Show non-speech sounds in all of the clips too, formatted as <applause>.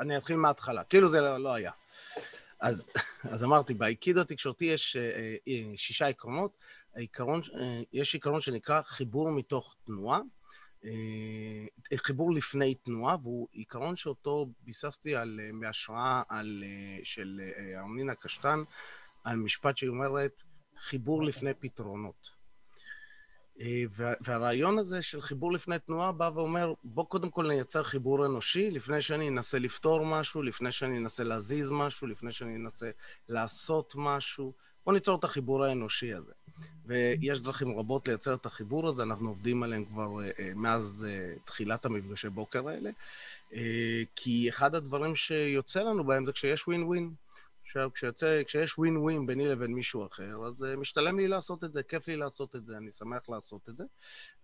אני אתחיל מההתחלה, כאילו זה לא, לא היה. אז, אז אמרתי, באייקידו התקשורתי יש אה, אה, שישה עקרונות. העיקרון, אה, יש עיקרון שנקרא חיבור מתוך תנועה, חיבור לפני תנועה, והוא עיקרון שאותו ביססתי על, אה, בהשראה על, של אה, קשטן, על משפט שהיא אומרת, חיבור לפני פתרונות. אה, והרעיון הזה של חיבור לפני תנועה בא ואומר, בוא קודם כל נייצר חיבור אנושי, לפני שאני אנסה לפתור משהו, לפני שאני אנסה להזיז משהו, לפני שאני אנסה לעשות משהו. בוא ניצור את החיבור האנושי הזה. ויש דרכים רבות לייצר את החיבור הזה, אנחנו עובדים עליהם כבר uh, מאז uh, תחילת המפגשי בוקר האלה. כי אחד הדברים שיוצא לנו בהם זה כשיש ווין ווין. עכשיו, כשיוצא, כשיש ווין ווין ביני לבין מישהו אחר, אז uh, משתלם לי לעשות את זה, כיף לי לעשות את זה, אני שמח לעשות את זה.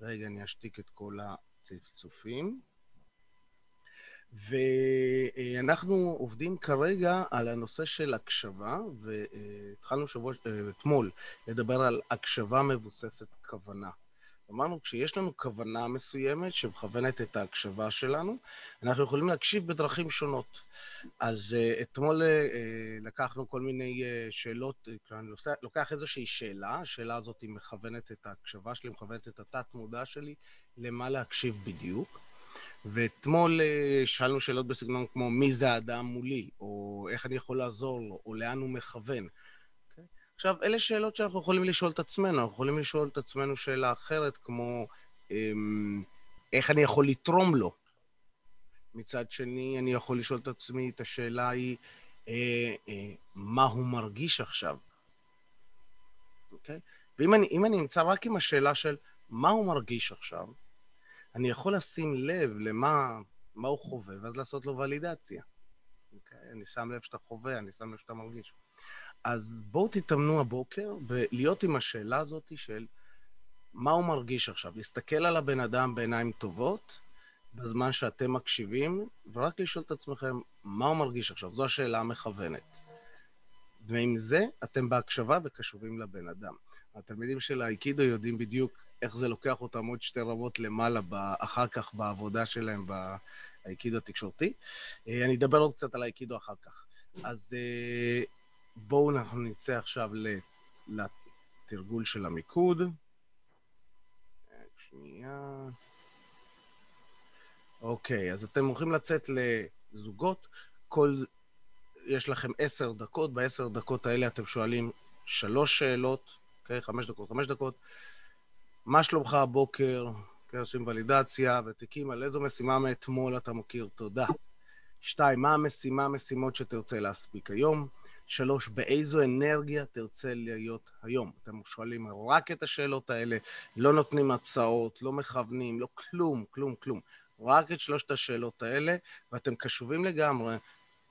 רגע, אני אשתיק את כל הצפצופים. ואנחנו עובדים כרגע על הנושא של הקשבה, והתחלנו שבוע, אתמול לדבר על הקשבה מבוססת כוונה. אמרנו, כשיש לנו כוונה מסוימת שמכוונת את ההקשבה שלנו, אנחנו יכולים להקשיב בדרכים שונות. אז uh, אתמול uh, לקחנו כל מיני uh, שאלות, אני לוקח איזושהי שאלה, השאלה הזאת היא מכוונת את ההקשבה שלי, מכוונת את התת-מודע שלי, למה להקשיב בדיוק. ואתמול שאלנו שאלות בסגנון כמו מי זה האדם מולי, או איך אני יכול לעזור לו, או לאן הוא מכוון. עכשיו, אלה שאלות שאנחנו יכולים לשאול את עצמנו. אנחנו יכולים לשאול את עצמנו שאלה אחרת, כמו אמ, איך אני יכול לתרום לו. מצד שני, אני יכול לשאול את עצמי, את השאלה היא, אה, אה, מה הוא מרגיש עכשיו? אוקיי? ואם אני, אני אמצא רק עם השאלה של מה הוא מרגיש עכשיו, אני יכול לשים לב למה מה הוא חווה, ואז לעשות לו ולידציה. אוקיי? אני שם לב שאתה חווה, אני שם לב שאתה מרגיש. אז בואו תתאמנו הבוקר ולהיות עם השאלה הזאת של מה הוא מרגיש עכשיו. להסתכל על הבן אדם בעיניים טובות בזמן שאתם מקשיבים, ורק לשאול את עצמכם מה הוא מרגיש עכשיו. זו השאלה המכוונת. ועם זה אתם בהקשבה וקשובים לבן אדם. התלמידים של האיקידו יודעים בדיוק איך זה לוקח אותם עוד שתי רבות למעלה אחר כך בעבודה שלהם באיקידו התקשורתי. אה, אני אדבר עוד קצת על האיקידו אחר כך. אז אה, בואו אנחנו נצא עכשיו לתרגול של המיקוד. שנייה. אוקיי, אז אתם הולכים לצאת לזוגות. כל... יש לכם עשר דקות, בעשר דקות האלה אתם שואלים שלוש שאלות, אוקיי? חמש דקות, חמש דקות. מה שלומך הבוקר? כן, עושים ולידציה, ותיקים על איזו משימה מאתמול אתה מכיר, תודה. שתיים, מה המשימה, המשימות שתרצה להספיק היום? שלוש, באיזו אנרגיה תרצה להיות היום? אתם שואלים רק את השאלות האלה, לא נותנים הצעות, לא מכוונים, לא כלום, כלום, כלום. רק את שלושת השאלות האלה, ואתם קשובים לגמרי,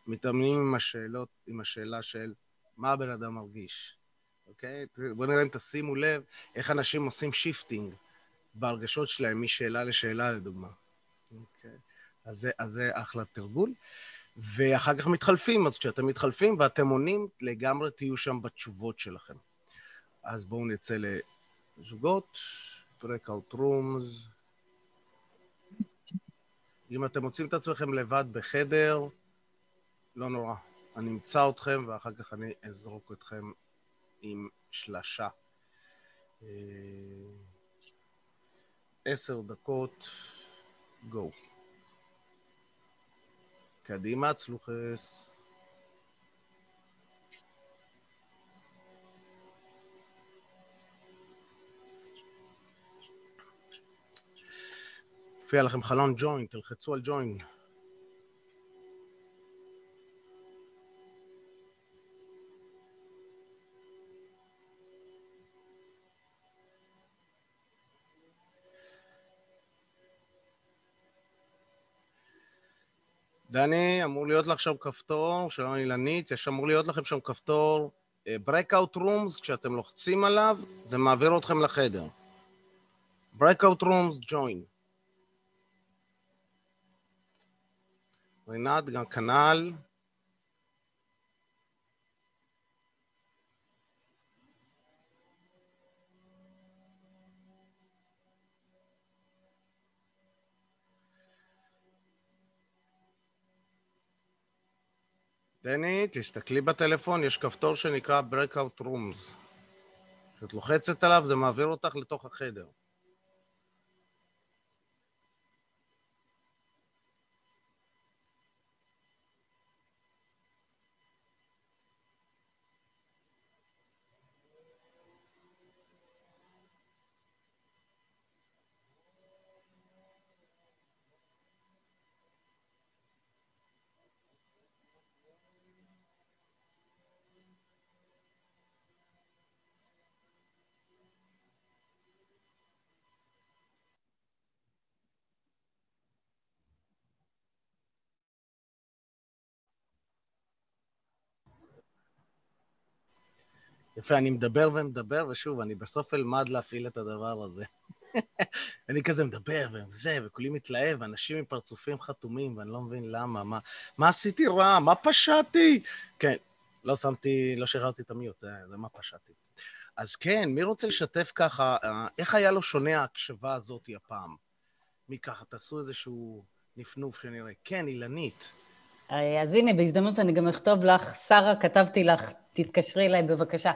מתאמנים עם השאלות, עם השאלה של מה הבן אדם מרגיש, אוקיי? בואו נראה אם תשימו לב איך אנשים עושים shifting בהרגשות שלהם משאלה לשאלה, לדוגמה. אוקיי? אז זה, אחלה תרגול. ואחר כך מתחלפים, אז כשאתם מתחלפים ואתם עונים, לגמרי תהיו שם בתשובות שלכם. אז בואו נצא לזוגות, breakout rooms. אם אתם מוצאים את עצמכם לבד בחדר, לא נורא. אני אמצא אתכם ואחר כך אני אזרוק אתכם עם שלשה. אה, עשר דקות, גו. קדימה, צלוחס. מופיע לכם חלון ג'וין, תלחצו על ג'וין. דני, אמור להיות לך שם כפתור, שלום אילנית, יש אמור להיות לכם שם כפתור uh, breakout rooms, כשאתם לוחצים עליו, זה מעביר אתכם לחדר. breakout rooms, join. רינת, גם כנ"ל. דני, תסתכלי בטלפון, יש כפתור שנקרא Breakout Rooms. כשאת לוחצת עליו, זה מעביר אותך לתוך החדר. יפה, אני מדבר ומדבר, ושוב, אני בסוף אלמד להפעיל את הדבר הזה. <laughs> אני כזה מדבר וזה, וכולי מתלהב, אנשים עם פרצופים חתומים, ואני לא מבין למה, מה, מה עשיתי רע, מה פשעתי? כן, לא שמתי, לא שחררתי את המיוט, זה, זה מה פשעתי. אז כן, מי רוצה לשתף ככה, אה, איך היה לו שונה ההקשבה הזאת הפעם? מי ככה, תעשו איזשהו נפנוף שנראה. כן, אילנית. אה, אז הנה, בהזדמנות אני גם אכתוב לך, שרה, כתבתי לך, תתקשרי אליי בבקשה.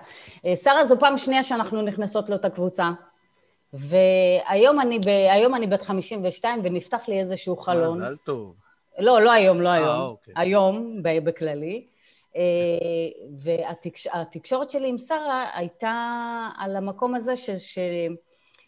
אה, שרה, זו פעם שנייה שאנחנו נכנסות לאותה קבוצה, והיום אני, ב, אני בת 52 ונפתח לי איזשהו חלון. מזל טוב. לא, לא היום, לא היום. 아, אוקיי. היום, בכללי. אה, <laughs> והתקשורת שלי עם שרה הייתה על המקום הזה ש... ש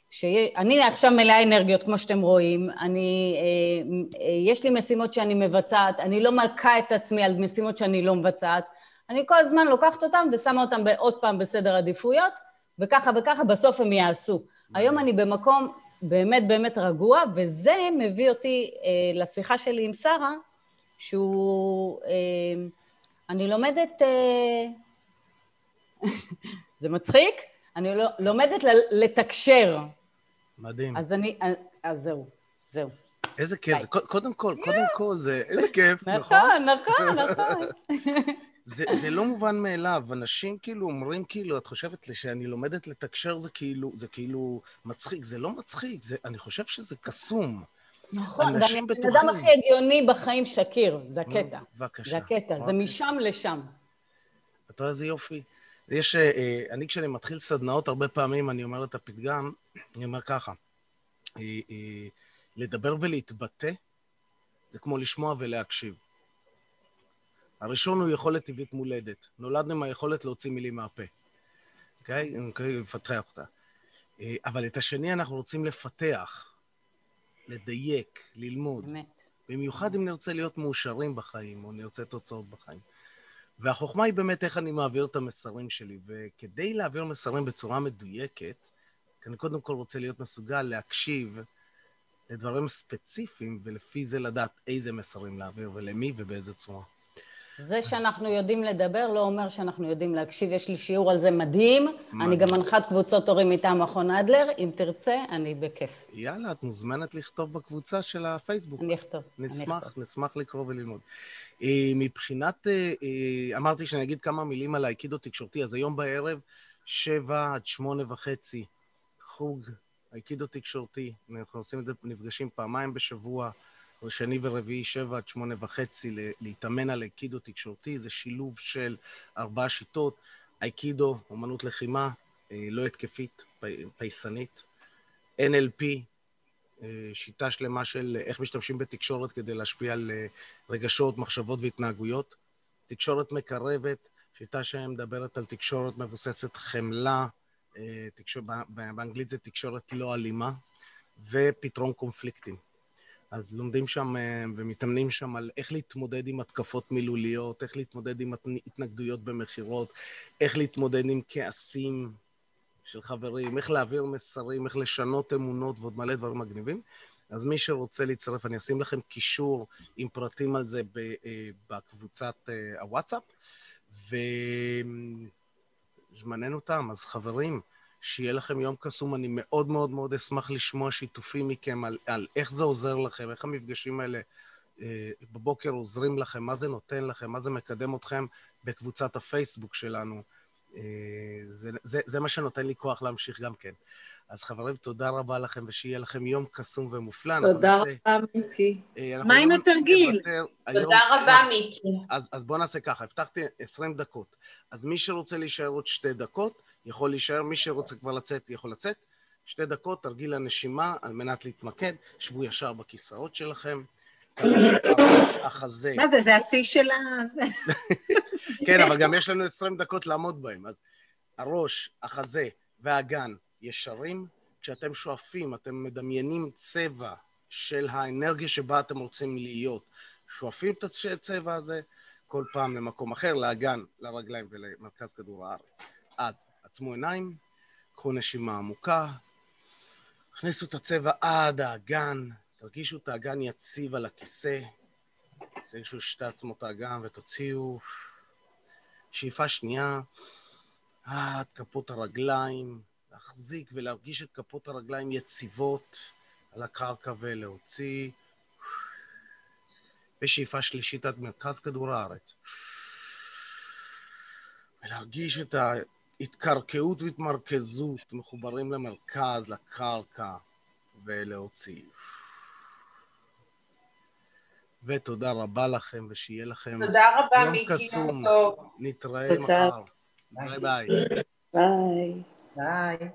שאני עכשיו מלאה אנרגיות, כמו שאתם רואים, אני, אה, אה, יש לי משימות שאני מבצעת, אני לא מלכה את עצמי על משימות שאני לא מבצעת, אני כל הזמן לוקחת אותם ושמה אותם עוד פעם בסדר עדיפויות, וככה וככה בסוף הם יעשו. היום אני במקום באמת באמת רגוע, וזה מביא אותי אה, לשיחה שלי עם שרה, שהוא... אני לומדת... <laughs> זה מצחיק? אני לא, לומדת לתקשר. מדהים. אז אני, אז זהו, זהו. איזה כיף, זה, קודם כל, קודם כל, זה, איזה כיף, נכון? נכון, נכון, <laughs> נכון. זה, זה לא מובן מאליו, אנשים כאילו אומרים כאילו, את חושבת שאני לומדת לתקשר זה כאילו, זה כאילו מצחיק, זה לא מצחיק, זה, אני חושב שזה קסום. נכון, ואני הבן אדם הכי הגיוני בחיים שקיר, זה הקטע. בבקשה. זה הקטע, זה אוקיי. משם לשם. אתה רואה איזה יופי? יש, אה, אה, אני כשאני מתחיל סדנאות, הרבה פעמים אני אומר את הפתגם, אני אומר ככה, אה, לדבר ולהתבטא זה כמו לשמוע ולהקשיב. הראשון הוא יכולת טבעית מולדת. נולדנו עם היכולת להוציא מילים מהפה, אוקיי? Okay? לפתח אותה. אבל את השני אנחנו רוצים לפתח, לדייק, ללמוד. באמת. במיוחד אם נרצה להיות מאושרים בחיים, או נרצה תוצאות בחיים. והחוכמה היא באמת איך אני מעביר את המסרים שלי. וכדי להעביר מסרים בצורה מדויקת, אני קודם כל רוצה להיות מסוגל להקשיב לדברים ספציפיים, ולפי זה לדעת איזה מסרים להעביר ולמי ובאיזה צורה. זה שאנחנו יודעים לדבר לא אומר שאנחנו יודעים להקשיב. יש לי שיעור על זה מדהים. מדהים. אני גם מנחת קבוצות הורים מטעם מכון אדלר. אם תרצה, אני בכיף. יאללה, את מוזמנת לכתוב בקבוצה של הפייסבוק. אני אכתוב. נשמח, אני נשמח לקרוא וללמוד. אה, מבחינת, אה, אה, אמרתי שאני אגיד כמה מילים על האייקידו תקשורתי, אז היום בערב, שבע עד שמונה וחצי, חוג אייקידו תקשורתי. אנחנו עושים את זה, נפגשים פעמיים בשבוע. שני ורביעי, שבע עד שמונה וחצי, להתאמן על אייקידו תקשורתי. זה שילוב של ארבע שיטות, אייקידו, אומנות לחימה, לא התקפית, פייסנית, NLP, שיטה שלמה של איך משתמשים בתקשורת כדי להשפיע על אה, רגשות, מחשבות והתנהגויות. תקשורת מקרבת, שיטה שמדברת על תקשורת מבוססת חמלה, תקשור, באנגלית זה תקשורת לא אלימה, ופתרון קונפליקטים. אז לומדים שם אה, ומתאמנים שם על איך להתמודד עם התקפות מילוליות, איך להתמודד עם התנגדויות במכירות, איך להתמודד עם כעסים של חברים, איך להעביר מסרים, איך לשנות אמונות ועוד מלא דברים מגניבים. אז מי שרוצה להצטרף, אני אשים לכם קישור עם פרטים על זה אה, בקבוצת אה, הוואטסאפ, וזמננו תם, אז חברים, שיהיה לכם יום קסום. אני מאוד מאוד מאוד אשמח לשמוע שיתופים מכם על, על איך זה עוזר לכם, איך המפגשים האלה אה, בבוקר עוזרים לכם, מה זה נותן לכם, מה זה מקדם אתכם בקבוצת הפייסבוק שלנו. אה, זה, זה, זה מה שנותן לי כוח להמשיך גם כן. אז חברים, תודה רבה לכם, ושיהיה לכם יום קסום ומופלא. תודה רבה, מיקי. אה, מה עם התרגיל? תודה רבה, מיקי. אז, אז בואו נעשה ככה, הבטחתי 20 דקות. אז מי שרוצה להישאר עוד שתי דקות, יכול להישאר, מי שרוצה כבר לצאת, יכול לצאת. שתי דקות, תרגיל הנשימה על מנת להתמקד, שבו ישר בכיסאות שלכם. החזה... מה זה, זה השיא של ה... כן, אבל גם יש לנו 20 דקות לעמוד בהם. אז הראש, החזה והאגן ישרים. כשאתם שואפים, אתם מדמיינים צבע של האנרגיה שבה אתם רוצים להיות. שואפים את הצבע הזה כל פעם למקום אחר, לאגן, לרגליים ולמרכז כדור הארץ. אז עצמו עיניים, קחו נשימה עמוקה, הכניסו את הצבע עד האגן, תרגישו את האגן יציב על הכיסא, תרגישו שתי עצמות האגן ותוציאו שאיפה שנייה עד כפות הרגליים, להחזיק ולהרגיש את כפות הרגליים יציבות על הקרקע ולהוציא. ושאיפה שלישית עד מרכז כדור הארץ. ולהרגיש את ההתקרקעות והתמרכזות מחוברים למרכז, לקרקע, ולהוציא. ותודה רבה לכם, ושיהיה לכם תודה רבה, מיקי. יום קסום. נתראה מחר. ביי ביי. ביי. ביי.